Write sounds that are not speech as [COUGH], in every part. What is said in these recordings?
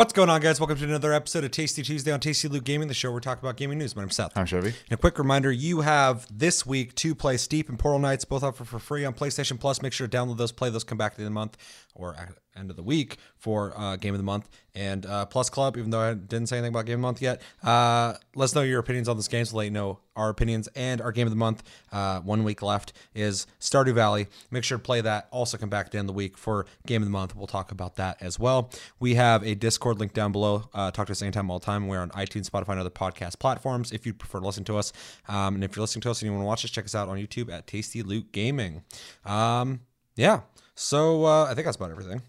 What's going on, guys? Welcome to another episode of Tasty Tuesday on Tasty Loot Gaming, the show where we talk about gaming news. My name's Seth. I'm Chevy. And a quick reminder you have this week to play Steep and Portal Knights, both offer for free on PlayStation Plus. Make sure to download those, play those, come back at the end of the month or end of the week for uh, Game of the Month. And uh, Plus Club, even though I didn't say anything about Game of the Month yet, uh, let us know your opinions on this game so let you know our opinions. And our Game of the Month, uh, one week left, is Stardew Valley. Make sure to play that. Also, come back at the end of the week for Game of the Month. We'll talk about that as well. We have a Discord link down below. Uh, talk to us anytime, all the time. We're on iTunes, Spotify, and other podcast platforms if you prefer to listen to us. Um, and if you're listening to us and you want to watch us, check us out on YouTube at Tasty Loot Gaming. Um, yeah. So uh, I think that's about everything.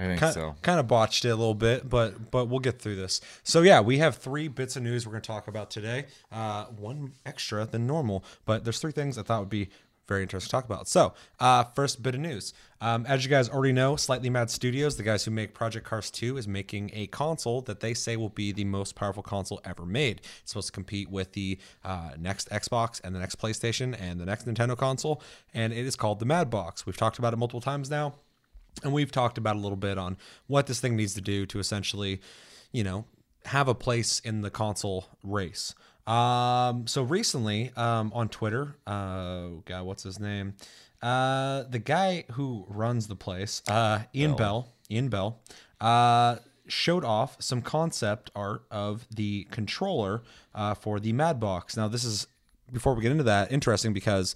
I think Kind, so. kind of botched it a little bit, but but we'll get through this. So yeah, we have three bits of news we're going to talk about today. Uh, one extra than normal, but there's three things I thought would be very interesting to talk about. So uh, first bit of news. Um, as you guys already know, Slightly Mad Studios, the guys who make Project Cars 2, is making a console that they say will be the most powerful console ever made. It's supposed to compete with the uh, next Xbox and the next PlayStation and the next Nintendo console, and it is called the Mad Box. We've talked about it multiple times now. And we've talked about a little bit on what this thing needs to do to essentially, you know, have a place in the console race. Um, so recently, um, on Twitter, uh, God, what's his name? Uh, the guy who runs the place, uh, Ian Bell, Ian Bell, uh, showed off some concept art of the controller uh, for the Madbox. Now, this is before we get into that interesting because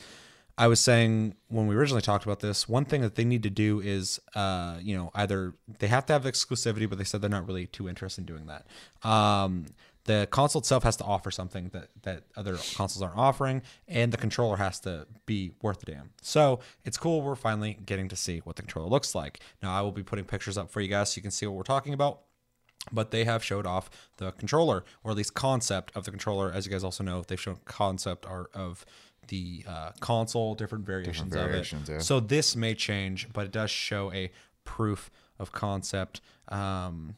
I was saying when we originally talked about this, one thing that they need to do is, uh, you know, either they have to have exclusivity, but they said they're not really too interested in doing that. Um, the console itself has to offer something that that other consoles aren't offering, and the controller has to be worth a damn. So it's cool. We're finally getting to see what the controller looks like. Now I will be putting pictures up for you guys so you can see what we're talking about but they have showed off the controller or at least concept of the controller as you guys also know they've shown concept art of the uh, console different variations, variations, of it. yeah. so this may change but it does show a proof of concept. Um,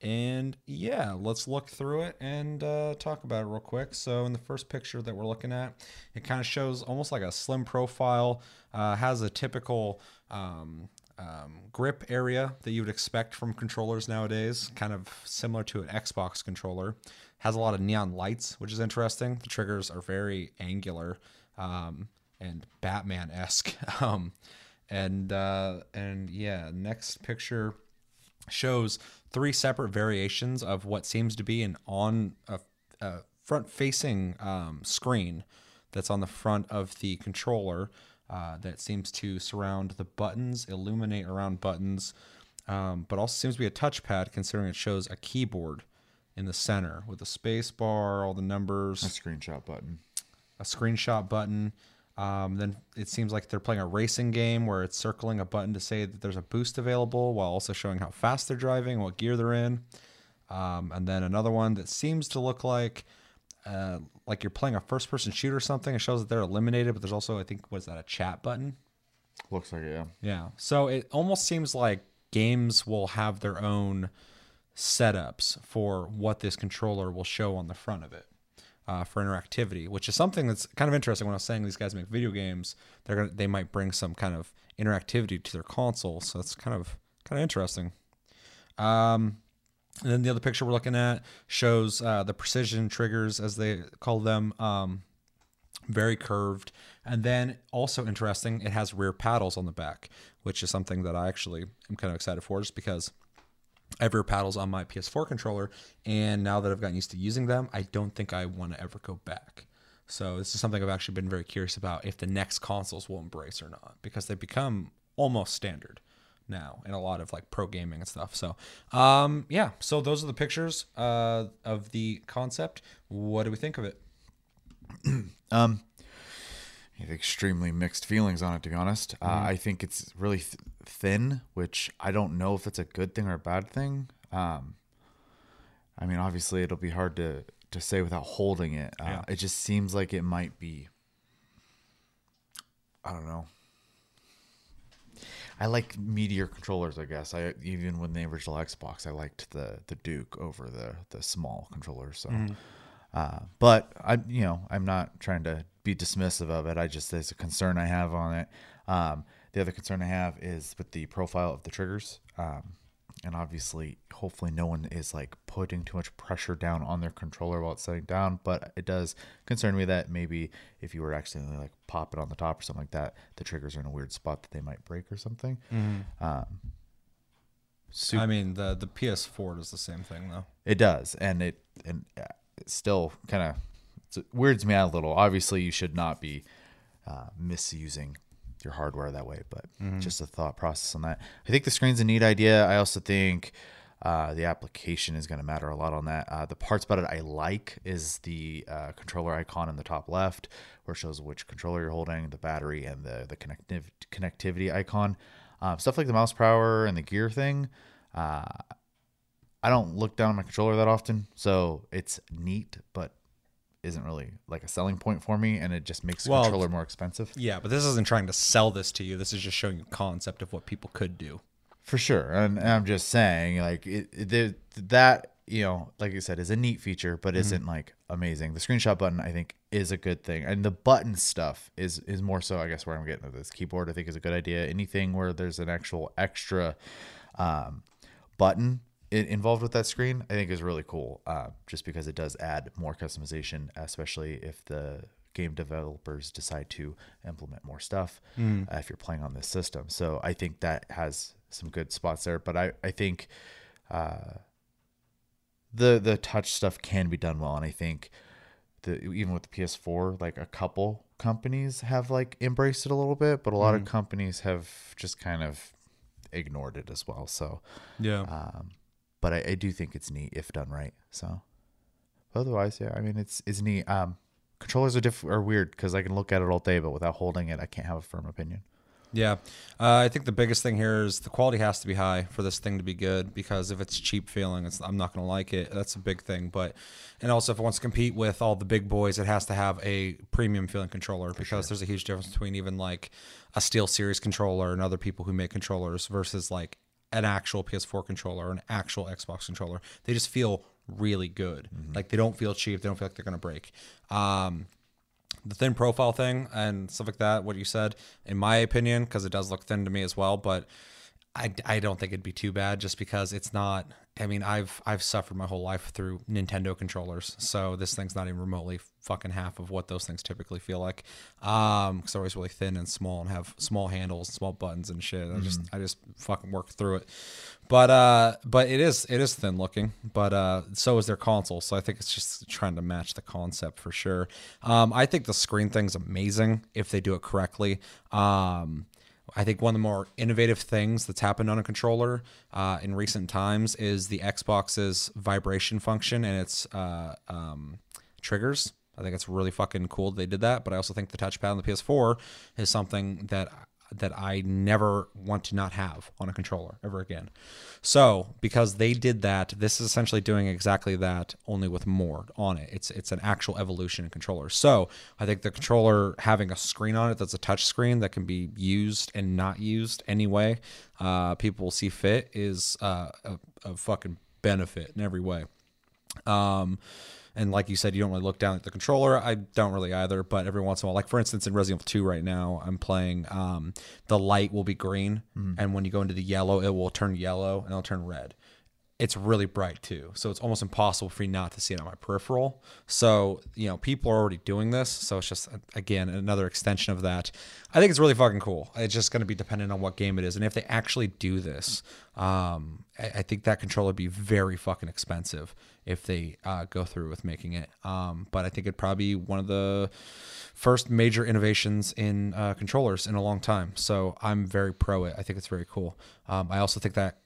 and yeah let's look through it and uh, talk about it real quick. So in the first picture that we're looking at it kind of shows almost like a slim profile uh, has a typical um, um, grip area that you would expect from controllers nowadays, kind of similar to an Xbox controller. Has a lot of neon lights, which is interesting. The triggers are very angular um, and Batman esque. [LAUGHS] um, and uh, and yeah, next picture shows three separate variations of what seems to be an on a, a front facing um, screen that's on the front of the controller uh, that seems to surround the buttons, illuminate around buttons, um, but also seems to be a touchpad considering it shows a keyboard in the center with a space bar, all the numbers, A screenshot button. a screenshot button. Um, then it seems like they're playing a racing game where it's circling a button to say that there's a boost available while also showing how fast they're driving, what gear they're in. Um, and then another one that seems to look like uh, like you're playing a first person shooter or something. It shows that they're eliminated, but there's also, I think, was that, a chat button? Looks like it, yeah. Yeah. So it almost seems like games will have their own setups for what this controller will show on the front of it uh, for interactivity, which is something that's kind of interesting. When I was saying these guys make video games, they're gonna they might bring some kind of interactivity to their console. So that's kind of kind of interesting. Um, and then the other picture we're looking at shows uh, the precision triggers, as they call them, um, very curved. And then also interesting, it has rear paddles on the back, which is something that I actually am kind of excited for, just because I have rear paddles on my PS4 controller, and now that I've gotten used to using them, I don't think I want to ever go back. So this is something I've actually been very curious about if the next consoles will embrace or not, because they become almost standard now in a lot of like pro gaming and stuff. So, um, yeah. So those are the pictures uh, of the concept. What do we think of it? [CLEARS THROAT] Um, I have extremely mixed feelings on it, to be honest. Uh, I think it's really th- thin, which I don't know if it's a good thing or a bad thing. Um, I mean, obviously, it'll be hard to to say without holding it. Uh, Yeah. It just seems like it might be. I don't know. I like meteor controllers, I guess. I even when the original Xbox, I liked the the Duke over the the small controller. So, uh, but I, you know, I'm not trying to be dismissive of it. I just there's a concern I have on it. Um, the other concern I have is with the profile of the triggers. Um, and obviously, hopefully, no one is like putting too much pressure down on their controller while it's setting down. But it does concern me that maybe if you were accidentally like pop it on the top or something like that, the triggers are in a weird spot that they might break or something. Um, super I mean, the the PS4 does the same thing though. It does, and it and uh, it still kind of weirds me out a little. Obviously, you should not be uh, misusing your hardware that way, but just a thought process on that. I think the screen's a neat idea. I also think uh, the application is going to matter a lot on that. Uh, the parts about it I like is the uh, controller icon in the top left, where it shows which controller you're holding, the battery, and the the connectiv- connectivity icon. Um, stuff like the mouse power and the gear thing. Uh, I don't look down at my controller that often, so it's neat, but isn't really like a selling point for me, and it just makes the Well, controller more expensive. Yeah, but this isn't trying to sell this to you. This is just showing you concept of what people could do. For sure, and, and I'm just saying, like it, it, that you know, like I said, is a neat feature, but isn't like amazing. The screenshot button, I think, is a good thing, and the button stuff is is more so. I guess where I'm getting at this keyboard, I think, is a good idea. Anything where there's an actual extra um, button involved with that screen, I think is really cool. Uh, just because it does add more customization, especially if the game developers decide to implement more stuff uh, if you're playing on this system. So I think that has some good spots there. But I I think uh, the the touch stuff can be done well, and I think the even with the PS4, like a couple companies have like embraced it a little bit, but a lot of companies have just kind of ignored it as well. So, Yeah. um, but I, I do think it's neat if done right. So, otherwise, yeah, I mean it's it's neat. Um, controllers are diff- are weird because I can look at it all day, but without holding it, I can't have a firm opinion. Yeah, uh, I think the biggest thing here is the quality has to be high for this thing to be good. Because if it's cheap feeling, it's, I'm not going to like it. That's a big thing. But and also if it wants to compete with all the big boys, it has to have a premium feeling controller because there's a huge difference between even like a SteelSeries controller and other people who make controllers versus like an actual PS4 controller or an actual Xbox controller. They just feel really good. Like they don't feel cheap. They don't feel like they're going to break. Um, the thin profile thing and stuff like that, what you said, in my opinion, because it does look thin to me as well, but I, I don't think it'd be too bad just because it's not. I mean, I've I've suffered my whole life through Nintendo controllers, so this thing's not even remotely fucking half of what those things typically feel like. Um, because they're always really thin and small and have small handles, and small buttons and shit. I just I just fucking work through it. But uh, but it is it is thin looking. But uh, so is their console. So I think it's just trying to match the concept for sure. Um, I think the screen thing's amazing if they do it correctly. Um. I think one of the more innovative things that's happened on a controller uh, in recent times is the Xbox's vibration function and its uh, um, triggers. I think it's really fucking cool that they did that. But I also think the touchpad on the PS4 is something that that I never want to not have on a controller ever again. So because they did that, this is essentially doing exactly that, only with more on it. It's it's an actual evolution in controllers. So I think the controller having a screen on it that's a touch screen that can be used and not used anyway, uh, people will see fit is uh, a, a fucking benefit in every way. Um, and like you said, you don't really look down at the controller. I don't really either, but every once in a while, like for instance, in Resident Evil 2 right now, I'm playing, um, the light will be green. And when you go into the yellow, it will turn yellow and it'll turn red. It's really bright too. So it's almost impossible for me not to see it on my peripheral. So, you know, people are already doing this. So it's just, again, another extension of that. I think it's really fucking cool. It's just going to be dependent on what game it is. And if they actually do this, um, I, I think that controller would be very fucking expensive if they uh, go through with making it. Um, but I think it'd probably be one of the first major innovations in uh, controllers in a long time. So I'm very pro it. I think it's very cool. Um, I also think that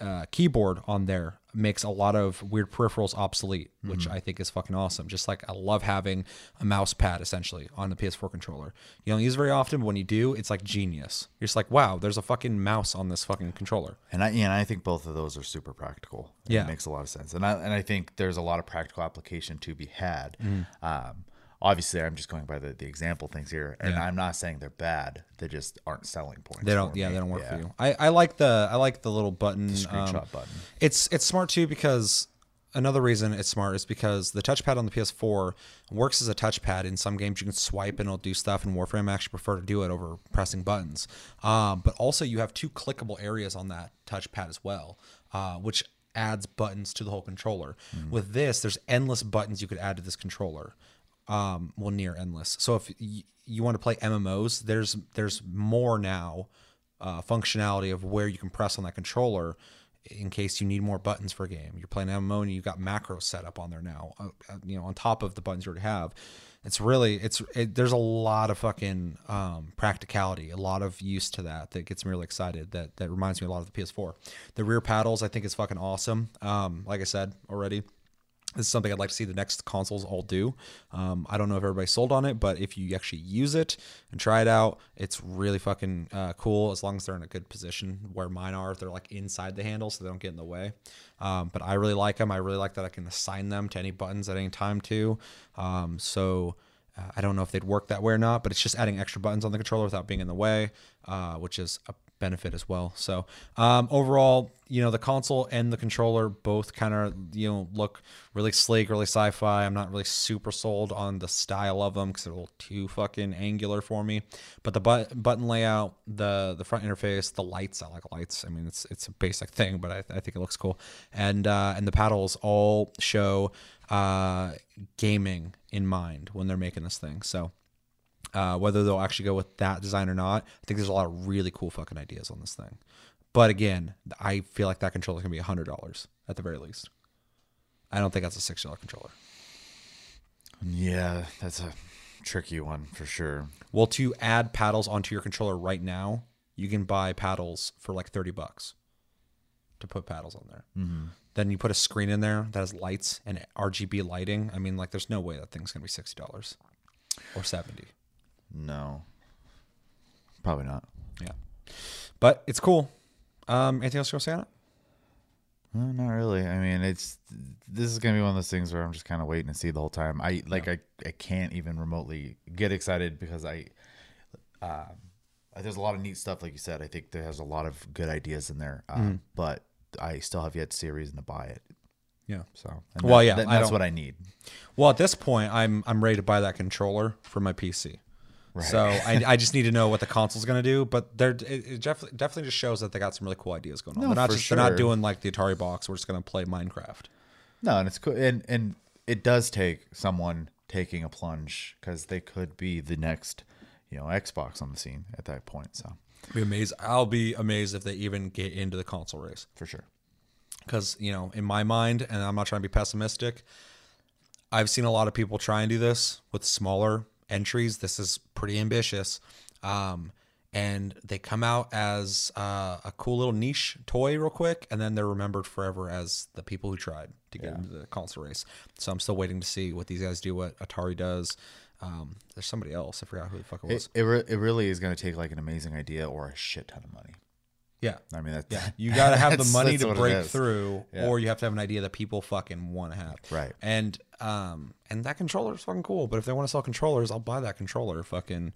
uh, keyboard on there makes a lot of weird peripherals obsolete, which I think is fucking awesome. Just like I love having a mouse pad essentially on the PS4 controller. You don't use it very often, but when you do, it's like genius. You're just like, wow, there's a fucking mouse on this fucking controller. And I, yeah, and I think both of those are super practical. Yeah. it makes a lot of sense. And I and I think there's a lot of practical application to be had. Mm. Um, obviously, I'm just going by the, the example things here, and I'm not saying they're bad. They just aren't selling points. They don't, yeah, me. they don't work Yeah. for you. I, I like the I like the little button, the Screenshot um, button. It's it's smart too because another reason it's smart is because the touchpad on the PS4 works as a touchpad. In some games, you can swipe and it'll do stuff. In Warframe, I actually prefer to do it over pressing buttons. Um, but also, you have two clickable areas on that touchpad as well. uh, which adds buttons to the whole controller. With this, there's endless buttons you could add to this controller. Um, well, near endless. So if y- you want to play MMOs, there's there's more now uh, functionality of where you can press on that controller in case you need more buttons for a game. You're playing MMO and you've got macros set up on there now, uh, uh, you know, on top of the buttons you already have. It's really, it's, it, there's a lot of fucking um, practicality, a lot of use to that that gets me really excited. That that reminds me a lot of the PS4. The rear paddles, I think, is fucking awesome. Um, like I said already, this is something I'd like to see the next consoles all do. Um, I don't know if everybody's sold on it, but if you actually use it and try it out, it's really fucking uh, cool as long as they're in a good position where mine are. if They're like inside the handle so they don't get in the way. Um, but I really like them. I really like that I can assign them to any buttons at any time too. Um, so uh, I don't know if they'd work that way or not, but it's just adding extra buttons on the controller without being in the way, uh, which is a benefit as well. So um, overall, you know, the console and the controller both kind of you know look really sleek, really sci-fi. I'm not really super sold on the style of them because they're a little too fucking angular for me. But the but- button layout, the the front interface, the lights, I like lights. I mean, it's it's a basic thing, but I, I think it looks cool. And uh, and the paddles all show uh, gaming in mind when they're making this thing. So uh, whether they'll actually go with that design or not, I think there's a lot of really cool fucking ideas on this thing. But again, I feel like that controller is gonna be hundred dollars at the very least. I don't think that's a six dollar controller. Yeah, that's a tricky one for sure. Well, to add paddles onto your controller right now, you can buy paddles for like thirty bucks to put paddles on there. Mm-hmm. Then you put a screen in there that has lights and RGB lighting. I mean, like, there's no way that thing's gonna be sixty dollars or seventy. No, probably not. Yeah, but it's cool. Um, anything else you want to say on it? No, not really. I mean, it's this is gonna be one of those things where I'm just kind of waiting to see the whole time. I like I, I can't even remotely get excited because I, um, there's a lot of neat stuff like you said. I think there has a lot of good ideas in there, um, but I still have yet to see a reason to buy it. Yeah. So, Well, that- yeah, that- that's don't- what I need. Well, at this point, I'm I'm ready to buy that controller for my PC. So I, I just need to know what the console's going to do. But they're it, it definitely definitely just shows that they got some really cool ideas going on. No, they're not for just they're not doing like the Atari box. We're just going to play Minecraft. No, and it's cool, and and it does take someone taking a plunge because they could be the next, you know, Xbox on the scene at that point. So Be amazed. I'll be amazed if they even get into the console race. for sure. because you know in my mind and i'm not trying to be pessimistic i've seen a lot of people try and do this with smaller entries. This is pretty ambitious. Um, and they come out as uh, a cool little niche toy real quick and then they're remembered forever as the people who tried to get into the console race. So i'm still waiting to see what these guys do what atari does. Um, there's somebody else. I forgot who the fuck it was. It it, re- it really is going to take like an amazing idea or a shit ton of money. yeah. I mean, that's Yeah, [LAUGHS] you got to have the money to break through, Yeah. or you have to have an idea that people fucking want to have. Right. And um, and that controller is fucking cool. But if they want to sell controllers, I'll buy that controller. Fucking.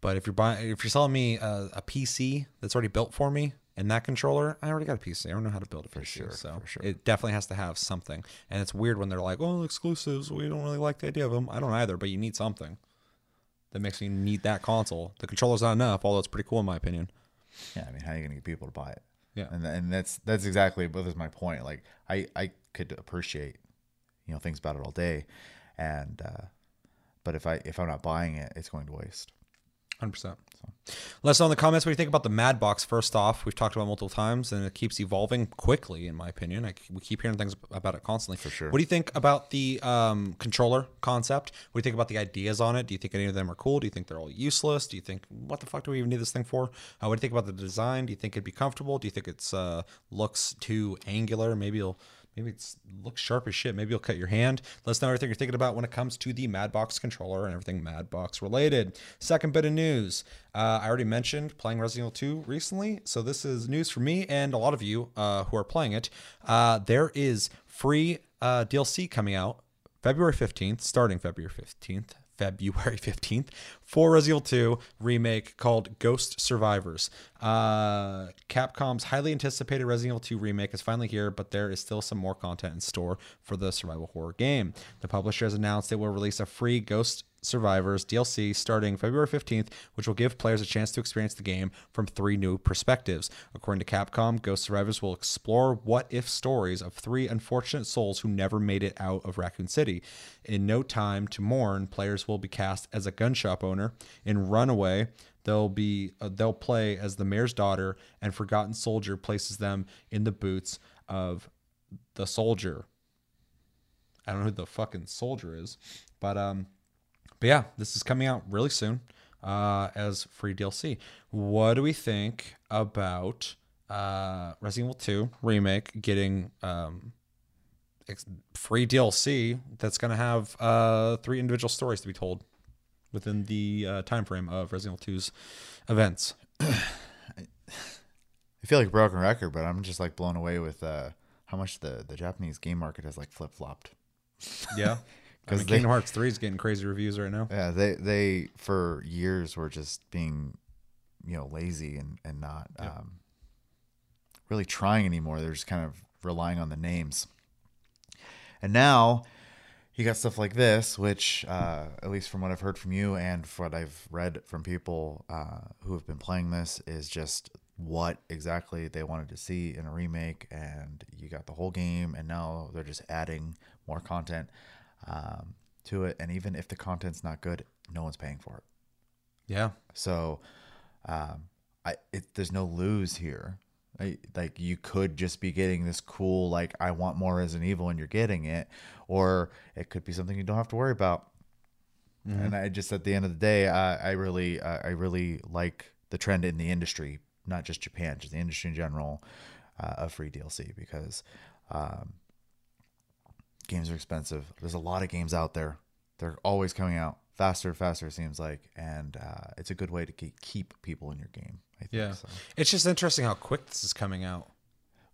But if you're buying, if you're selling me a, a PC that's already built for me and that controller, I already got a PC. I don't know how to build it for sure, So for sure. it definitely has to have something. And it's weird when they're like, "Oh, exclusives. We don't really like the idea of them." I don't either. But you need something that makes you need that console. The controller's not enough, although it's pretty cool in my opinion. yeah. I mean, how are you going to get people to buy it? Yeah. and and that's that's exactly what is my point. Like I I could appreciate you know things about it all day, and uh, but if I if I'm not buying it, it's going to waste. Hundred percent. Let us know in the comments what you think about the Mad Box. First off, we've talked about it multiple times, and it keeps evolving quickly, in my opinion. I, we keep hearing things about it constantly. For sure. What do you think about the um, controller concept? What do you think about the ideas on it? Do you think any of them are cool? Do you think they're all useless? Do you think what the fuck do we even need this thing for? Uh, what do you think about the design? Do you think it'd be comfortable? Do you think it's uh, looks too angular? Maybe it'll maybe it's looks sharp as shit. Maybe you'll cut your hand. Let us know everything you're thinking about when it comes to the Madbox controller and everything Madbox related. Second bit of news. Uh, I already mentioned playing Resident Evil 2 recently, so this is news for me and a lot of you uh, who are playing it. Uh, there is free uh, DLC coming out February 15th, starting February 15th. February [LAUGHS] 15th for Resident Evil 2 remake called Ghost Survivors. Uh, Capcom's highly anticipated Resident Evil 2 remake is finally here, but there is still some more content in store for the survival horror game. The publisher has announced it will release a free Ghost Survivors DLC starting February 15th, which will give players a chance to experience the game from three new perspectives. According to Capcom, Ghost Survivors will explore what if stories of three unfortunate souls who never made it out of Raccoon City. In No Time to Mourn, players will be cast as a gun shop owner. In Runaway, they'll be uh, they'll play as the mayor's daughter and Forgotten Soldier places them in the boots of the soldier. I don't know who the fucking soldier is, but um but yeah, this is coming out really soon uh, as free DLC. What do we think about uh, Resident Evil 2 remake getting um, ex- free DLC that's going to have uh, three individual stories to be told within the uh, time frame of Resident Evil 2's events? I feel like a broken record, but I'm just like blown away with uh, how much the the Japanese game market has like flip flopped. Yeah. [LAUGHS] Because Because Kingdom Hearts 3 is getting crazy reviews right now. Yeah, they they for years were just being, you know, lazy and and not um, really trying anymore. They're just kind of relying on the names. And now you got stuff like this, which uh, at least from what I've heard from you and what I've read from people uh, who have been playing this, is just what exactly they wanted to see in a remake. And you got the whole game, and now they're just adding more content um, to it. And even if the content's not good, no one's paying for it. Yeah. So, um, I it, there's no lose here. I, like you could just be getting this cool like I want more Resident Evil and you're getting it, or it could be something you don't have to worry about. And I just at the end of the day, I, I really uh, I really like the trend in the industry, not just Japan, just the industry in general, uh, of free DLC because um, games are expensive. There's a lot of games out there. They're always coming out faster and faster. It seems like, and uh, it's a good way to keep people in your game. I think. Yeah. So. It's just interesting how quick this is coming out.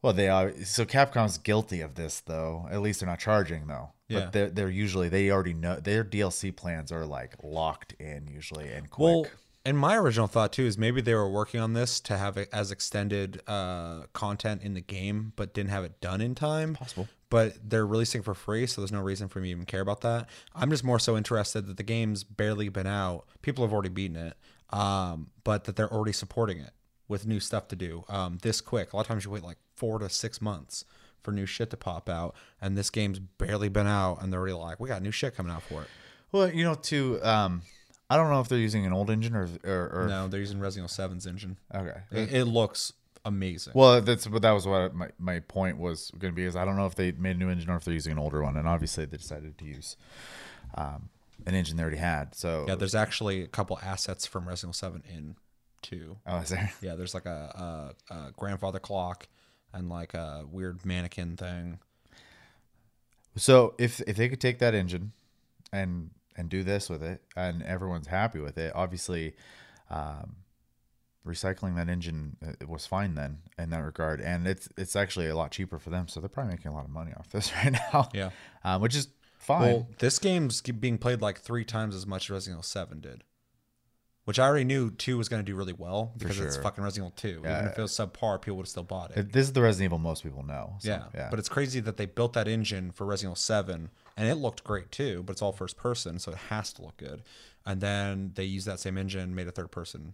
Well, they are. So Capcom's guilty of this, though. At least they're not charging, though. Yeah. But they're, they're usually they already know their DLC plans are like locked in usually and quick. Well, and my original thought too is maybe they were working on this to have it as extended uh, content in the game, but didn't have it done in time. Possible. But they're releasing for free, so there's no reason for me to even care about that. I'm just more so interested that the game's barely been out. People have already beaten it, um, but that they're already supporting it with new stuff to do um, this quick. A lot of times you wait like four to six months for new shit to pop out, and this game's barely been out, and they're already like, we got new shit coming out for it. well, you know, too. Um, I don't know if they're using an old engine or or, or No, they're using Resident Evil 7's engine. okay. It, it looks amazing. Well, that's what that was what my, my point was going to be is I don't know if they made a new engine or if they're using an older one, and obviously they decided to use um, an engine they already had. So yeah, there's actually a couple assets from Resident Evil 7 in two. oh, is there? Yeah, there's like a, a, a grandfather clock and like a weird mannequin thing. So if if they could take that engine and and do this with it, and everyone's happy with it, obviously, um, recycling that engine uh, it was fine then in that regard, and it's it's actually a lot cheaper for them, so they're probably making a lot of money off [LAUGHS] this right now. Yeah. um, which is fine. Well, this game's being played like three times as much as Resident Evil 7 did. Which I already knew 2 was going to do really well because it's fucking Resident Evil 2. Even if it was subpar, people would have still bought it. this is the Resident Evil most people know. so, yeah. yeah. But it's crazy that they built that engine for Resident Evil 7 and it looked great too, but it's all first person, so it has to look good. And then they used that same engine, made a third person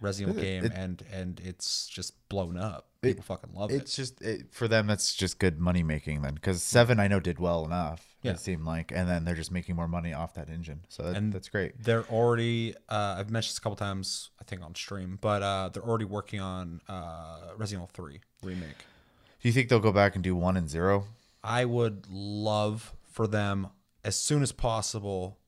Resident Evil game, and and it's just blown up. People fucking love it. it's just it, for them. That's just good money making then, because seven I know did well enough. Yeah. It seemed like, and then they're just making more money off that engine. So that, And that's great. They're already. Uh, I've mentioned this a couple times, I think on stream, but uh, they're already working on uh, Resident Evil Three remake. Do you think they'll go back and do one and zero? I would love for them as soon as possible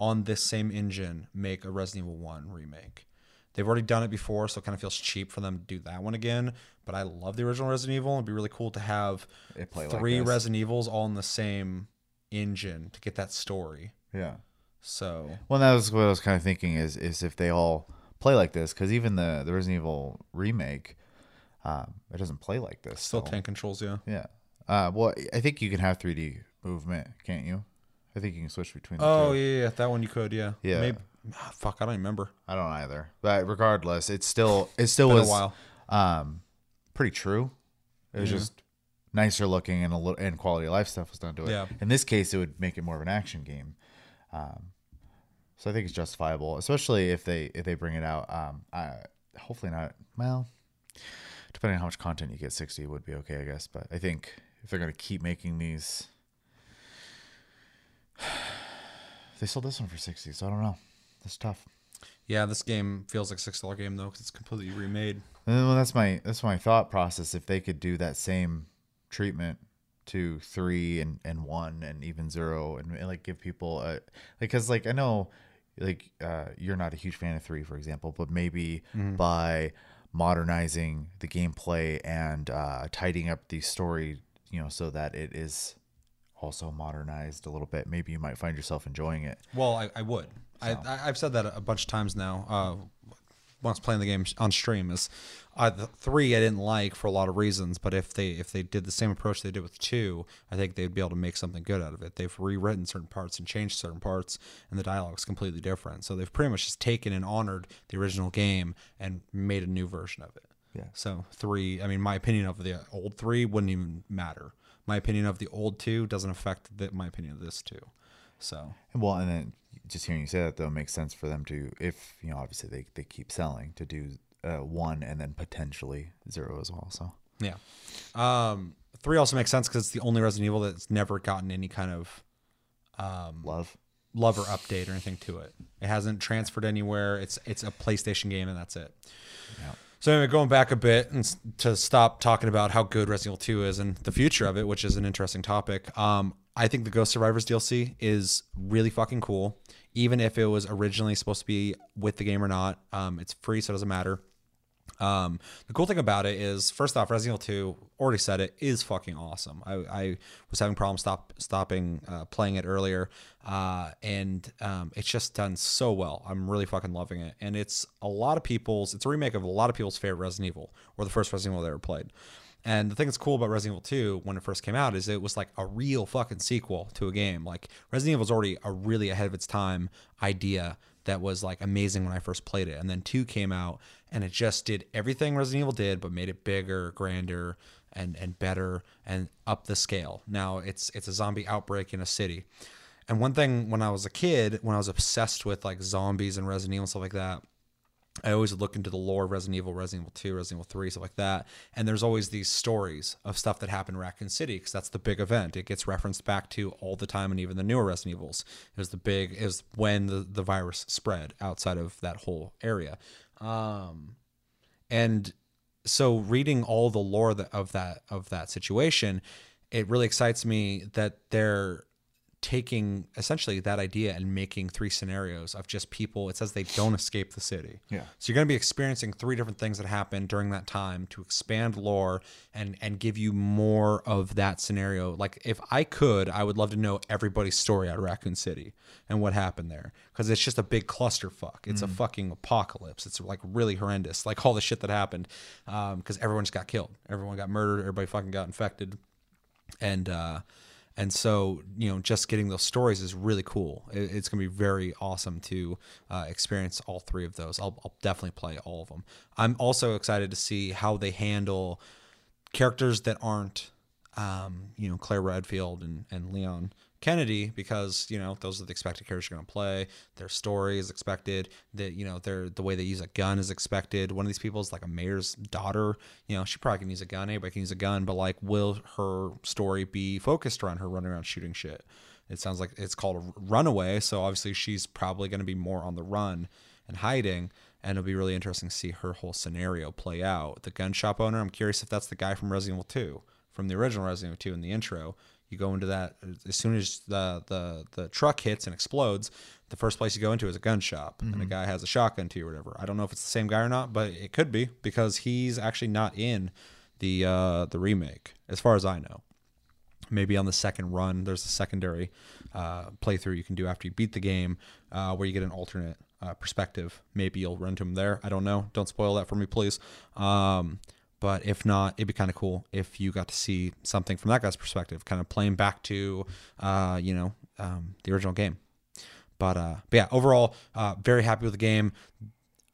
on this same engine make a Resident Evil 1 remake. They've already done it before, so it kind of feels cheap for them to do that one again. But I love the original Resident Evil. It'd be really cool to have like three this. Resident Evils all in the same engine to get that story. Yeah. So Well, that was what I was kind of thinking is is if they all play like this, because even the the Resident Evil remake, um, it doesn't play like this. still so- tank controls, yeah. Yeah. Uh, well, I think you can have 3D movement, can't you? I think you can switch between the Oh two. yeah, yeah, that one you could, yeah. Yeah. Maybe, ah, fuck, I don't remember. I don't either. But regardless, it's still it still Been a while. um pretty true. It was just nicer looking and a little and quality of life stuff was done to it. Yeah. In this case, it would make it more of an action game. Um, So I think it's justifiable, especially if they if they bring it out. Um, I, hopefully not. Well, depending on how much content you get, sixty would be okay, I guess. But I think if they're gonna keep making these, [SIGHS] they sold this one for sixty, so I don't know. That's tough. Yeah, this game feels like a six dollar game though because it's completely remade. Well, that's my that's my thought process. If they could do that same treatment to three and and one and even zero and, and like give people a like because like I know like uh, you're not a huge fan of three, for example, but maybe by modernizing the gameplay and uh, tidying up the story, you know, so that it is also modernized a little bit, maybe you might find yourself enjoying it. Well, I, I would. I, I, I've said that a bunch of times now. Uh, once playing the game on stream is uh, the three I didn't like for a lot of reasons, but if they if they did the same approach they did with two, I think they'd be able to make something good out of it. They've rewritten certain parts and changed certain parts, and the dialogue's completely different. So they've pretty much just taken and honored the original game and made a new version of it. Yeah. So three, I mean, my opinion of the old three wouldn't even matter. My opinion of the old two doesn't affect the, my opinion of this two. So Well, and then just hearing you say that though makes sense for them to, if you know, obviously they they keep selling to do uh, one and then potentially zero as well. So Yeah. Um, three also makes sense because it's the only Resident Evil that's never gotten any kind of love. love or update or anything to it. It hasn't transferred anywhere. It's it's a PlayStation game and that's it. Yeah. So anyway, going back a bit and to stop talking about how good Resident Evil 2 is and the future of it, which is an interesting topic. Um, I think the Ghost Survivors DLC is really fucking cool. Even if it was originally supposed to be with the game or not, um, it's free, so it doesn't matter. Um, the cool thing about it is, first off, Resident Evil 2, already said it, is fucking awesome. I, I was having problems stop stopping uh, playing it earlier, uh, and um, it's just done so well. I'm really fucking loving it, and it's a lot of people's. It's a remake of a lot of people's favorite Resident Evil, or the first Resident Evil they ever played. And the thing that's cool about Resident Evil 2 when it first came out is it was like a real fucking sequel to a game. Like Resident Evil was already a really ahead of its time idea that was like amazing when I first played it. And then 2 came out and it just did everything Resident Evil did but made it bigger, grander and and better and up the scale. Now it's it's a zombie outbreak in a city. And one thing when I was a kid, when I was obsessed with like zombies and Resident Evil and stuff like that, I always look into the lore of Resident Evil, Resident Evil 2, Resident Evil 3, stuff like that. And there's always these stories of stuff that happened in Raccoon City because that's the big event. It gets referenced back to all the time and even the newer Resident Evils. It was the big, is when the, the virus spread outside of that whole area. Um, and so reading all the lore of that of that situation, it really excites me that they're taking essentially that idea and making three scenarios of just people. It says they don't escape the city. Yeah. So you're going to be experiencing three different things that happen during that time to expand lore and and give you more of that scenario. Like if I could, I would love to know everybody's story out of Raccoon City and what happened there because it's just a big clusterfuck. It's a fucking apocalypse. It's like really horrendous. Like all the shit that happened um because everyone just got killed. Everyone got murdered. Everybody fucking got infected and uh and so you know just getting those stories is really cool. It, it's going to be very awesome to uh, experience all three of those. I'll, I'll definitely play all of them. I'm also excited to see how they handle characters that aren't um, you know claire redfield and, and leon kennedy because you know those are the expected characters you're going to play. Their story is expected. That you know their the way they use a gun is expected. One of these people is like a mayor's daughter. You know she probably can use a gun. Anybody can use a gun but like will her story be focused around her running around shooting shit? It sounds like it's called a runaway so obviously she's probably going to be more on the run and hiding and it'll be really interesting to see her whole scenario play out. The gun shop owner i'm curious if that's the guy from resident evil 2 from the original resident evil 2 in the intro you go into that as soon as the the the truck hits and explodes the first place you go into is a gun shop and a guy has a shotgun to you or whatever. I don't know if it's the same guy or not but it could be because he's actually not in the uh the remake as far as i know. Maybe on the second run there's a secondary uh, playthrough you can do after you beat the game uh, where you get an alternate uh, perspective. Maybe you'll run to him there. I don't know. Don't spoil that for me please. Um, but if not it'd be kind of cool if you got to see something from that guy's perspective kind of playing back to uh, you know um, the original game but uh, but yeah overall uh, very happy with the game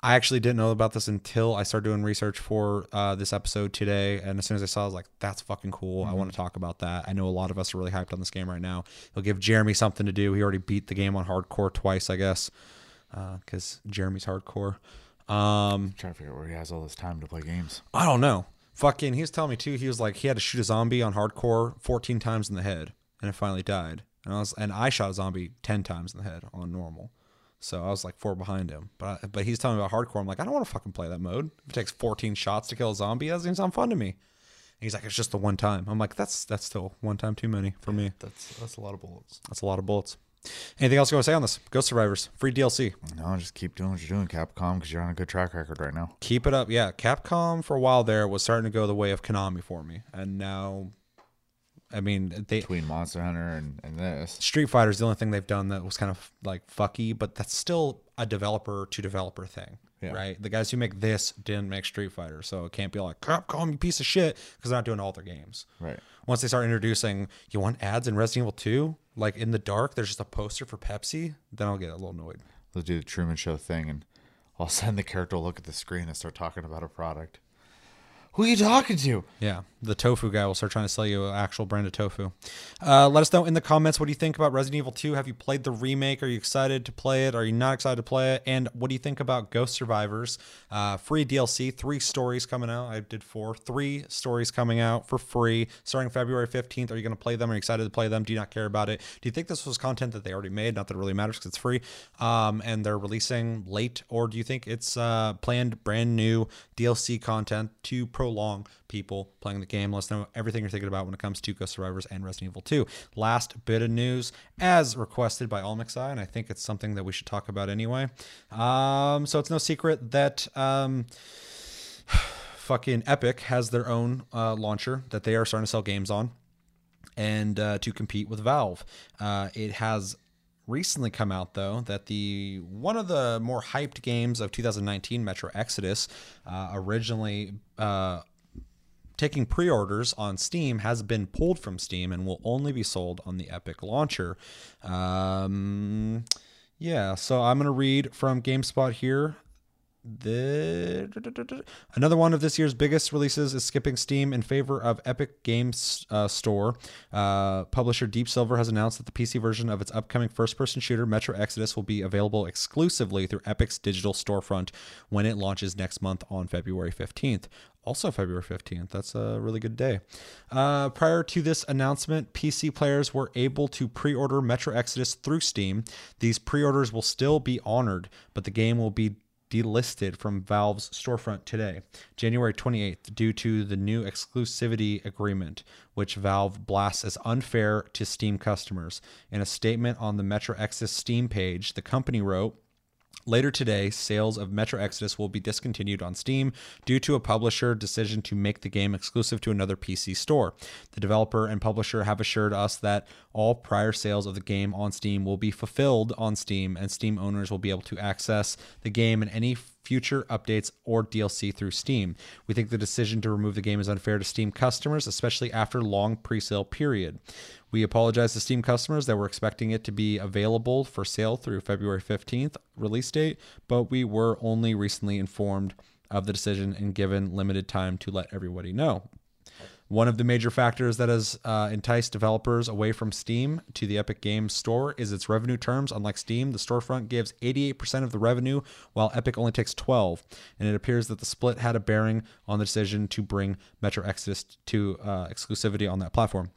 I actually didn't know about this until I started doing research for uh, this episode today. And as soon as I saw, it, I was like, "That's fucking cool. I want to talk about that." I know a lot of us are really hyped on this game right now. It'll give Jeremy something to do. He already beat the game on hardcore twice, I guess, because Jeremy's hardcore. Um, trying to figure out where he has all this time to play games. I don't know. Fucking, he was telling me too. He was like, he had to shoot a zombie on hardcore 14 times in the head, and it finally died. And I was, and I shot a zombie 10 times in the head on normal. So I was like four behind him. But I, but he's telling me about hardcore. I'm like, I don't want to fucking play that mode. If it takes 14 shots to kill a zombie, that doesn't sound fun to me. And he's like, it's just the one time. I'm like, that's that's still one time too many for me. That's that's a lot of bullets. That's a lot of bullets. Anything else you want to say on this? Ghost Survivors, free DLC. No, just keep doing what you're doing, Capcom, because you're on a good track record right now. Keep it up. Yeah, Capcom for a while there was starting to go the way of Konami for me. And now, I mean, they Between Monster Hunter and, and this. Street Fighter is the only thing they've done that was kind of like fucky, but that's still a developer to developer thing, Yeah. right? The guys who make this didn't make Street Fighter, so it can't be like Capcom, you piece of shit, because they're not doing all their games. Right. Once they start introducing, you want ads in Resident Evil 2, like in the dark, there's just a poster for Pepsi, then I'll get a little annoyed. They'll do the Truman Show thing, and all of a [LAUGHS] sudden the character will look at the screen and start talking about a product. Who are you talking to? Yeah, the tofu guy will start trying to sell you an actual brand of tofu. Uh, let us know in the comments what do you think about Resident Evil 2. Have you played the remake? Are you excited to play it? Are you not excited to play it? And what do you think about Ghost Survivors? Uh, free DLC, three stories coming out. I did four, three stories coming out for free starting February 15th. Are you going to play them? Are you excited to play them? Do you not care about it? Do you think this was content that they already made? Not that it really matters because it's free um, and they're releasing late, or do you think it's uh, planned brand new DLC content to prolong people playing the game? Let us know everything you're thinking about when it comes to Ghost Survivors and Resident Evil 2. Last bit of news, as requested by Almixai, and I think it's something that we should talk about anyway. Um, so it's no secret that. Um, [SIGHS] fucking Epic has their own uh, launcher that they are starting to sell games on, and uh, to compete with Valve. Uh, it has recently come out though that the one of the more hyped games of 2019, Metro Exodus, uh, originally. Uh, taking pre-orders on Steam has been pulled from Steam and will only be sold on the Epic launcher. Um, yeah, so I'm gonna read from GameSpot here. The another one of this year's biggest releases is skipping Steam in favor of Epic Games uh, Store. Uh, publisher Deep Silver has announced that the PC version of its upcoming first-person shooter Metro Exodus will be available exclusively through Epic's digital storefront when it launches next month on February 15th. Also, February 15th. That's a really good day. Uh, prior to this announcement, PC players were able to pre order Metro Exodus through Steam. These pre orders will still be honored, but the game will be delisted from Valve's storefront today, January 28th, due to the new exclusivity agreement, which Valve blasts as unfair to Steam customers. In a statement on the Metro Exodus Steam page, the company wrote, Later today, sales of Metro Exodus will be discontinued on Steam due to a publisher decision to make the game exclusive to another PC store. The developer and publisher have assured us that all prior sales of the game on Steam will be fulfilled on Steam, and Steam owners will be able to access the game in any future updates or DLC through Steam. We think the decision to remove the game is unfair to Steam customers, especially after a long pre-sale period. We apologize to Steam customers that were expecting it to be available for sale through February 15th release date, but we were only recently informed of the decision and given limited time to let everybody know. One of the major factors that has uh, enticed developers away from Steam to the Epic Games Store is its revenue terms. Unlike Steam, the storefront gives 88% of the revenue, while Epic only takes 12. And it appears that the split had a bearing on the decision to bring Metro Exodus to uh, exclusivity on that platform.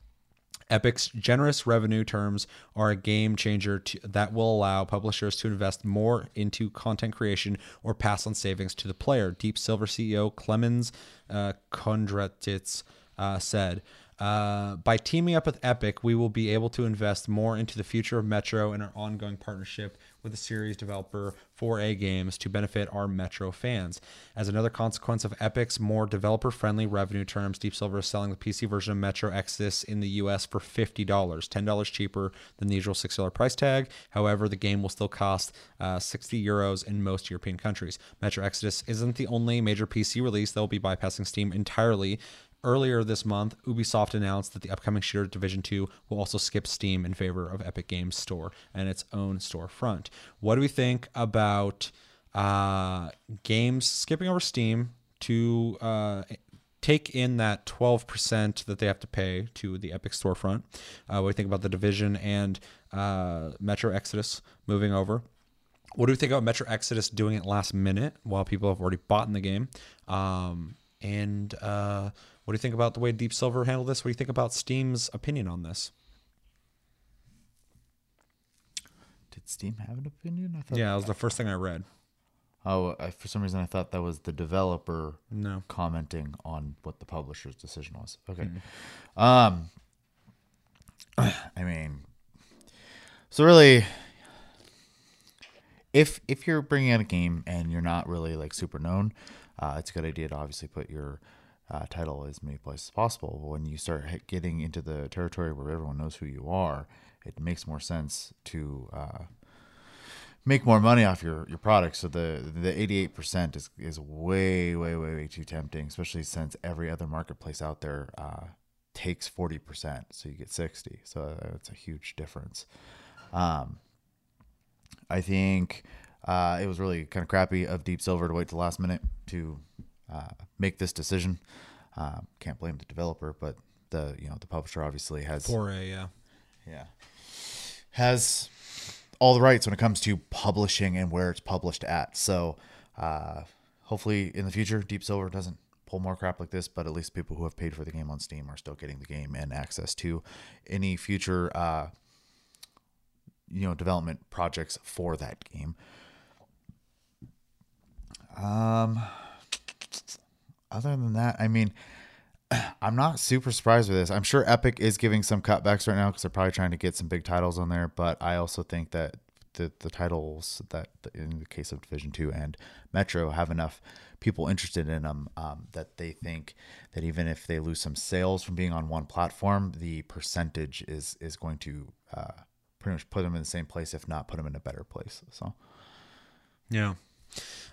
Epic's generous revenue terms are a game changer to, that will allow publishers to invest more into content creation or pass on savings to the player. Deep Silver CEO Klemens uh, Kundratitz uh, said. Uh, by teaming up with Epic, we will be able to invest more into the future of Metro and our ongoing partnership with the series developer 4A Games to benefit our Metro fans. As another consequence of Epic's more developer friendly revenue terms, Deep Silver is selling the PC version of Metro Exodus in the US for $50, $10 cheaper than the usual $6 price tag. However, the game will still cost uh, 60 euros in most European countries. Metro Exodus isn't the only major PC release that will be bypassing Steam entirely. Earlier this month, Ubisoft announced that the upcoming shooter Division 2 will also skip Steam in favor of Epic Games Store and its own storefront. What do we think about uh, games skipping over Steam to uh, take in that 12% that they have to pay to the Epic storefront. Uh, we think about the Division and uh, Metro Exodus moving over. What do we think about Metro Exodus doing it last minute while people have already bought in the game? Um, and uh, what do you think about the way Deep Silver handled this? What do you think about Steam's opinion on this? Did Steam have an opinion? I thought. Yeah, that was the first thing I read. Oh, I, for some reason I thought that was the developer No. commenting on what the publisher's decision was. Okay. Um. I mean, so really, if if you're bringing out a game and you're not really like super known, uh, it's a good idea to obviously put your uh, title as many places as possible. When you start getting into the territory where everyone knows who you are, it makes more sense to uh, make more money off your, your product. So the the eighty eight percent is is way way way way too tempting, especially since every other marketplace out there uh, takes forty percent, so you get sixty. So it's a huge difference. Um, I think uh, it was really kind of crappy of Deep Silver to wait till last minute to uh, make this decision. Uh, can't blame the developer, but the you know the publisher obviously has 4A, yeah. yeah has all the rights when it comes to publishing and where it's published at. So uh, hopefully in the future, Deep Silver doesn't pull more crap like this, but at least people who have paid for the game on Steam are still getting the game and access to any future uh, you know development projects for that game. Um, other than that, I mean, [CLEARS THROAT] I'm not super surprised with this. I'm sure Epic is giving some cutbacks right now because they're probably trying to get some big titles on there. But I also think that the the titles that in the case of Division Two and Metro have enough people interested in them um, that they think that even if they lose some sales from being on one platform, the percentage is is going to uh, pretty much put them in the same place, if not put them in a better place. So Yeah.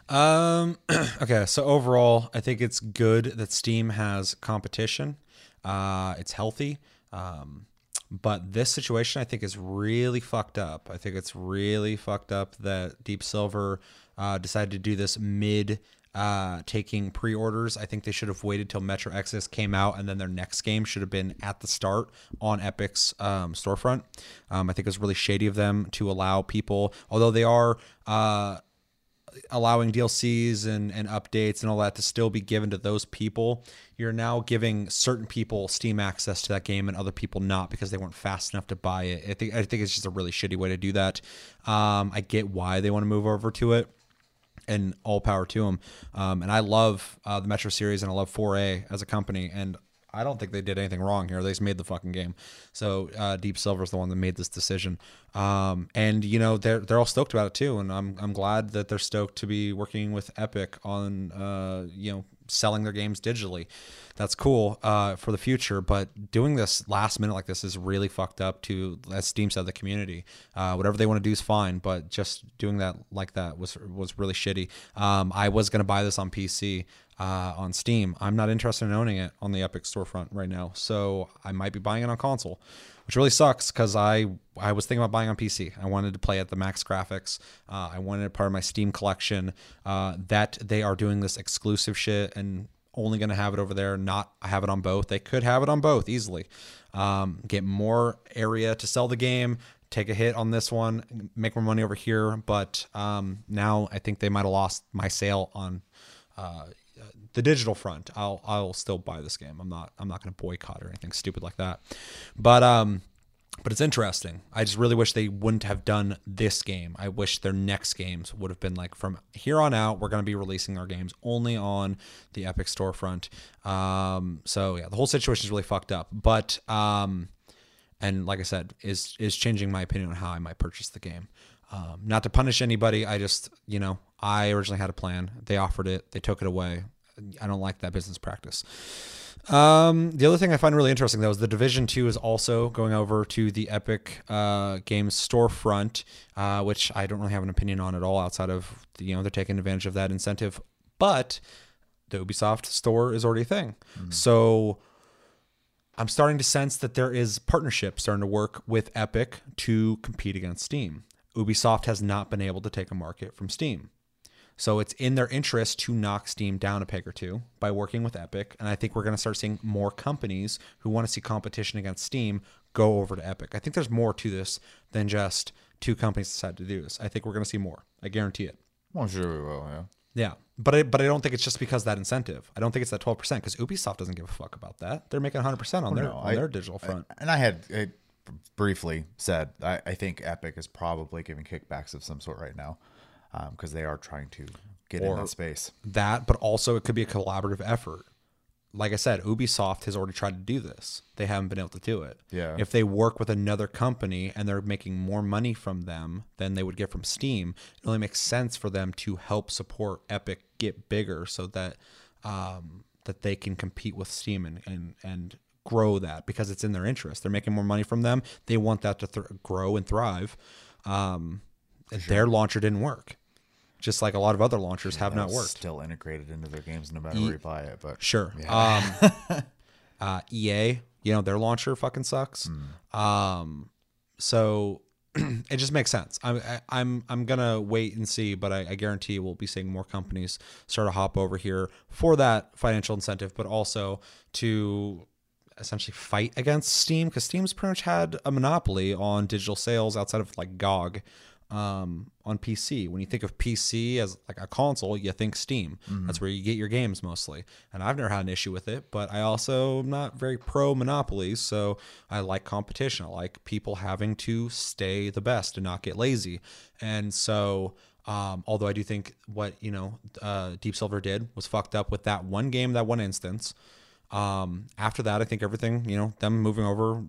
Um, [CLEARS THROAT] okay, so overall, I think it's good that Steam has competition. Uh, it's healthy. Um, but this situation, I think, is really fucked up. I think it's really fucked up that Deep Silver uh, decided to do this mid uh, taking pre-orders. I think they should have waited till Metro Exodus came out, and then their next game should have been at the start on Epic's um, storefront. Um, I think it was really shady of them to allow people, although they are. Uh, allowing DLCs and, and updates and all that to still be given to those people, you're now giving certain people Steam access to that game and other people not because they weren't fast enough to buy it. I think I think it's just a really shitty way to do that. Um, I get why they want to move over to it. And all power to them. Um, and I love uh, the Metro series and I love 4A as a company. And I don't think they did anything wrong here. They just made the fucking game. So uh, Deep Silver is the one that made this decision. Um, and you know they're they're all stoked about it too. And I'm I'm glad that they're stoked to be working with Epic on uh, you know selling their games digitally. That's cool uh, for the future. But doing this last minute like this is really fucked up. To as Steam said, the community. Uh, whatever they want to do is fine, but just doing that like that was was really shitty. Um, I was gonna buy this on PC uh, on Steam. I'm not interested in owning it on the Epic storefront right now, so I might be buying it on console, which really sucks because I I was thinking about buying on PC. I wanted to play at the max graphics. Uh, I wanted part of my Steam collection. Uh, that they are doing this exclusive shit and only going to have it over there, not have it on both. They could have it on both easily. Um, get more area to sell the game, take a hit on this one, make more money over here. But um, now I think they might have lost my sale on uh, the digital front. I'll I'll still buy this game. I'm not I'm not going to boycott or anything stupid like that. But um, but it's interesting. I just really wish they wouldn't have done this game. I wish their next games would have been like from here on out, we're going to be releasing our games only on the Epic storefront. Um, so yeah, the whole situation is really fucked up. But um, and like I said, is is changing my opinion on how I might purchase the game. Um, not to punish anybody, I just you know I originally had a plan. They offered it, they took it away. I don't like that business practice. Um, the other thing I find really interesting though is the Division Two is also going over to the Epic uh, Games storefront, uh, which I don't really have an opinion on at all. Outside of you know they're taking advantage of that incentive, but the Ubisoft store is already a thing. So I'm starting to sense that there is partnership starting to work with Epic to compete against Steam. Ubisoft has not been able to take a market from Steam. So it's in their interest to knock Steam down a peg or two by working with Epic. And I think we're going to start seeing more companies who want to see competition against Steam go over to Epic. I think there's more to this than just two companies decide to do this. I think we're going to see more. I guarantee it. Well, sure we will. Yeah. Yeah, but I, but I don't think it's just because of that incentive. I don't think it's that twelve percent because Ubisoft doesn't give a fuck about that. They're making hundred percent on oh, their no, on I- their digital front. And I had I briefly said I, I think Epic is probably giving kickbacks of some sort right now because they are trying to get in that space. that, but also it could be a collaborative effort. Like I said, Ubisoft has already tried to do this. They haven't been able to do it. Yeah. If they work with another company and they're making more money from them than they would get from Steam, it only makes sense for them to help support Epic get bigger so that um, that they can compete with Steam and, and and grow that because it's in their interest. They're making more money from them. They want that to th- grow and thrive. Um, Their launcher didn't work, just like a lot of other launchers have not worked. Still integrated into their games no matter where you buy it. But Sure. Um, [LAUGHS] uh, EA, you know, their launcher fucking sucks. Um, so [CLEARS THROAT] it just makes sense. I'm I'm I'm gonna wait and see, but I, I guarantee we'll be seeing more companies start to hop over here for that financial incentive, but also to essentially fight against Steam because Steam's pretty much had a monopoly on digital sales outside of like GOG um, on PC. When you think of PC as like a console, you think Steam. That's where you get your games mostly. And I've never had an issue with it, but I also am not very pro monopolies, so I like competition. I like people having to stay the best and not get lazy. And so um, although I do think what you know uh, Deep Silver did was fucked up with that one game, that one instance. Um, after that, I think everything, you know, them moving over,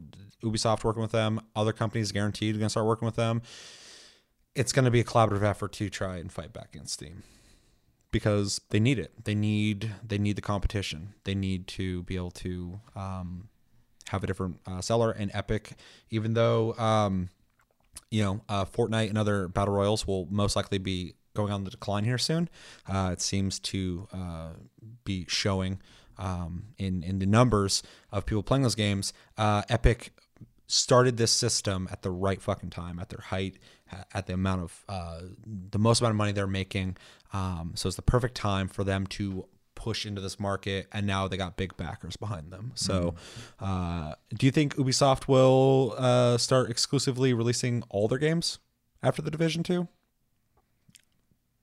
Ubisoft working with them, other companies guaranteed going to start working with them. It's going to be a collaborative effort to try and fight back against Steam because they need it. They need they need the competition. They need to be able to um, have a different uh, seller and Epic, even though um, you know uh, Fortnite and other battle royals will most likely be going on the decline here soon. Uh, it seems to uh, be showing um, in in the numbers of people playing those games. Uh, Epic started this system at the right fucking time, at their height, at the amount of uh, the most amount of money they're making. Um, so it's the perfect time for them to push into this market, and now they got big backers behind them. So, uh, do you think Ubisoft will uh, start exclusively releasing all their games after the Division Two?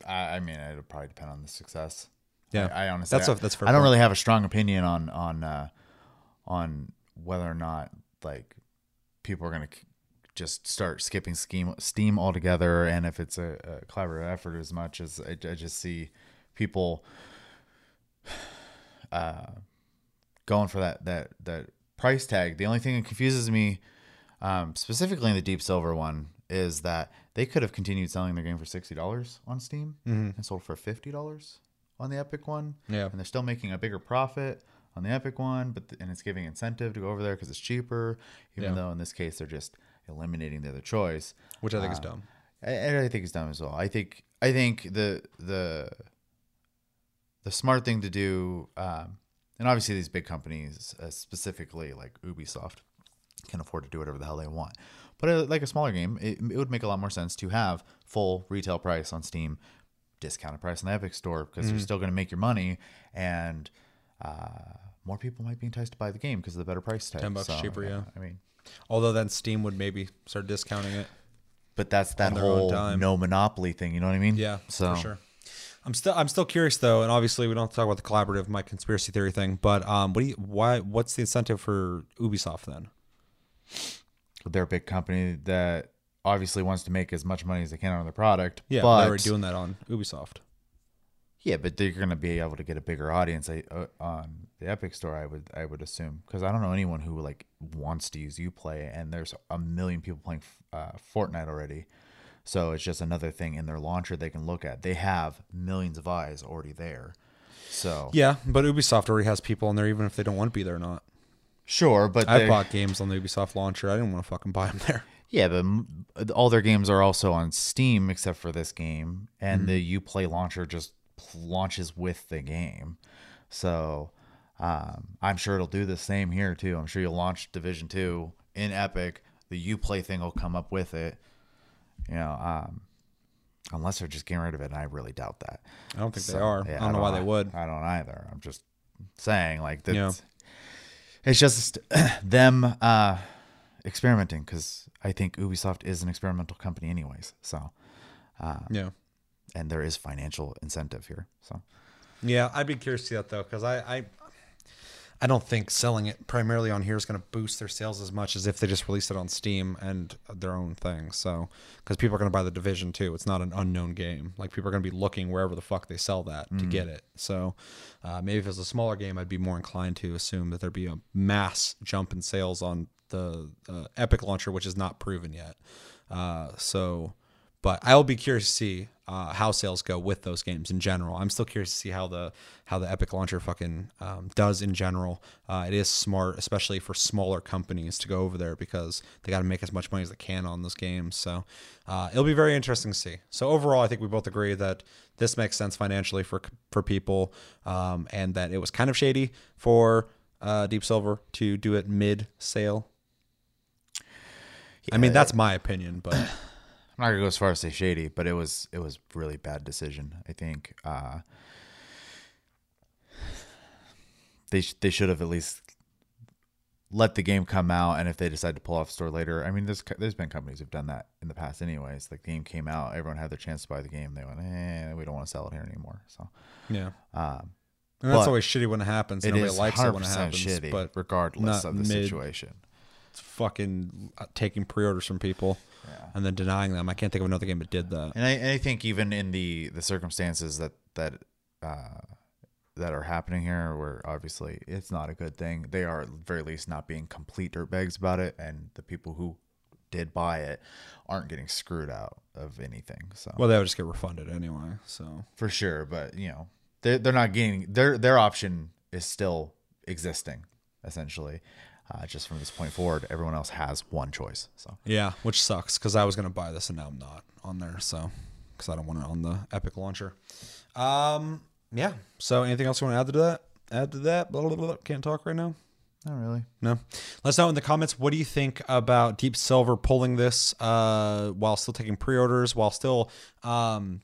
I, I mean, it'll probably depend on the success. Yeah. I, I honestly, That's a- I- that's a fair I don't point. really have a strong opinion on on uh, on whether or not like people are gonna just start skipping scheme Steam altogether, and if it's a, a collaborative effort as much as I, I just see people [SIGHS] uh, going for that that that price tag. The only thing that confuses me, um, specifically in the Deep Silver one, is that they could have continued selling their game for sixty dollars on Steam and sold for fifty dollars on the Epic one. Yeah. and they're still making a bigger profit on the Epic one, but th- and it's giving incentive to go over there because it's cheaper. Even Yeah. though in this case they're just eliminating the other choice. Which I think is Uh, dumb. I, I think it's dumb as well. I think I think the the the smart thing to do, um, and obviously these big companies, uh, specifically like Ubisoft, can afford to do whatever the hell they want. But uh, like a smaller game, it, it would make a lot more sense to have full retail price on Steam, discounted price on the Epic Store because you're still going to make your money, and uh, more people might be enticed to buy the game because of the better price tag. 10 bucks cheaper, yeah. I mean, Although then Steam would maybe start discounting it. but that's that On their own whole no monopoly thing. You know what I mean? Yeah, So for sure. I'm still I'm still curious though, and obviously we don't have to talk about the collaborative, my conspiracy theory thing. But um, what do you why? What's the incentive for Ubisoft then? they're a big company that obviously wants to make as much money as they can on their product. Yeah, but they're doing that on Ubisoft. Yeah, but they're going to be able to get a bigger audience uh, on the Epic Store. I would I would assume because I don't know anyone who like wants to use UPlay, and there's a million people playing uh, Fortnite already. So it's just another thing in their launcher they can look at. They have millions of eyes already there. So Yeah, but Ubisoft already has people in there, even if they don't want to be there or not. sure, but I bought games on the Ubisoft launcher. I didn't want to fucking buy them there. Yeah, but all their games are also on Steam except for this game, and Mm-hmm. the UPlay launcher just launches with the game. So um, I'm sure it'll do the same here too. I'm sure you'll launch Division Two in Epic. The UPlay thing will come up with it. You know, um, unless they're just getting rid of it, and I really doubt that. I don't think they are. yeah, I don't know why they would. I don't either. I'm just saying, like, that's, Yeah. it's just [CLEARS THROAT] them uh, experimenting because I think Ubisoft is an experimental company, anyways. So, Yeah. And there is financial incentive here. So, Yeah, I'd be curious to see that though, because I, I, I don't think selling it primarily on here is going to boost their sales as much as if they just released it on Steam and their own thing. So, because people are going to buy the Division Two, it's not an unknown game. Like people are going to be looking wherever the fuck they sell that to get it. So, uh, maybe if it's a smaller game, I'd be more inclined to assume that there'd be a mass jump in sales on the uh, Epic launcher, which is not proven yet. Uh, so, but I'll be curious to see uh, how sales go with those games in general. I'm still curious to see how the how the Epic launcher fucking um, does in general. Uh, it is smart, especially for smaller companies to go over there because they got to make as much money as they can on those games. So uh, it'll be very interesting to see. So overall, I think we both agree that this makes sense financially for for people, um, and that it was kind of shady for uh, Deep Silver to do it mid sale. I mean, that's my opinion, but. I'm not gonna go as far as say shady, but it was it was really bad decision. I think uh, they sh- they should have at least let the game come out, and if they decide to pull off store later, I mean, there's there's been companies who've done that in the past, anyways. Like the game came out, everyone had their chance to buy the game, they went, eh, we don't want to sell it here anymore. So Yeah. um, And that's always shitty when it happens. it Nobody is likes it when it 100% happens. shitty, But regardless of the mid- situation. it's fucking uh, taking pre-orders from people Yeah. and then denying them. I can't think of another game that did that. And I, and I think even in the the circumstances that that uh, that are happening here, where obviously it's not a good thing, they are at very least not being complete dirtbags about it, and the people who did buy it aren't getting screwed out of anything. So Well, they would just get refunded anyway. So for sure, but you know they're they're not getting their their option is still existing essentially. Uh, just from this point forward, everyone else has one choice. So yeah, which sucks because I was gonna buy this and now I'm not on there. So because I don't want it on the Epic launcher. Um, yeah. So anything else you want to add to that? Add to that? Blah, blah, blah, blah. Can't talk right now. not really. No. Let us know in the comments what do you think about Deep Silver pulling this uh, while still taking pre-orders, while still um,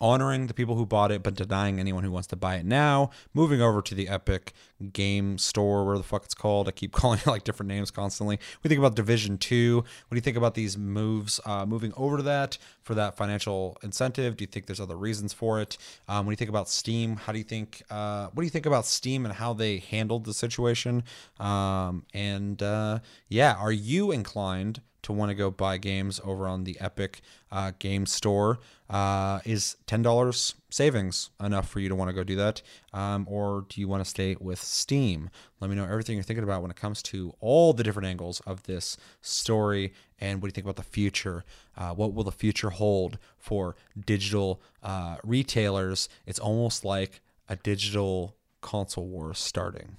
honoring the people who bought it, but denying anyone who wants to buy it now. Moving over to the Epic Game Store, where the fuck it's called. I keep [LAUGHS] calling it like different names constantly. You think about Division Two? What do you think about these moves uh, moving over to that for that financial incentive? Do you think there's other reasons for it? Um, do you think about Steam? How do you think? Uh, what do you think about Steam and how they handled the situation? Um, and uh, yeah, are you inclined? To want to go buy games over on the Epic uh, Game Store. Uh, is ten dollars savings enough for you to want to go do that, um, or do you want to stay with Steam? Let me know everything you're thinking about when it comes to all the different angles of this story, and what do you think about the future? Uh, what will the future hold for digital uh, retailers? It's almost like a digital console war starting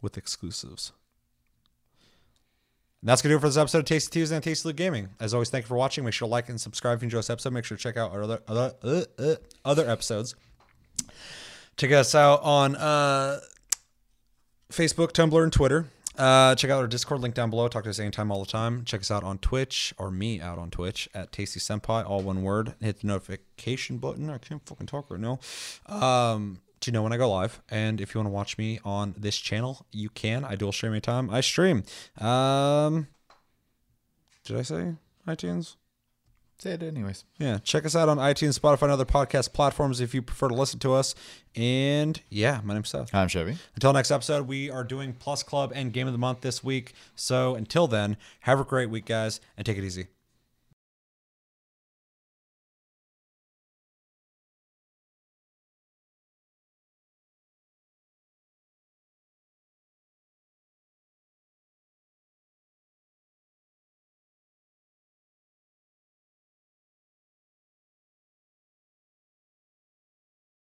with exclusives. And that's going to do it for this episode of Tasty Tuesday and Tasty Loot Gaming. As always, thank you for watching. Make sure to like and subscribe if you enjoy this episode. Make sure to check out our other other, uh, uh, other episodes. Check us out on uh, Facebook, Tumblr, and Twitter. Uh, check out our Discord link down below. Talk to us anytime, all the time. Check us out on Twitch, or me out on Twitch at Tasty Senpai, all one word. Hit the notification button. I can't fucking talk right now. Um, to know when I go live. And if you want to watch me on this channel, you can. I dual stream anytime. I stream. Um, did I say iTunes? Say it anyways. Yeah, check us out on iTunes, Spotify, and other podcast platforms if you prefer to listen to us. And yeah, my name's Seth. I'm Chevy. Until next episode, we are doing Plus Club and Game of the Month this week. So until then, have a great week, guys, and take it easy.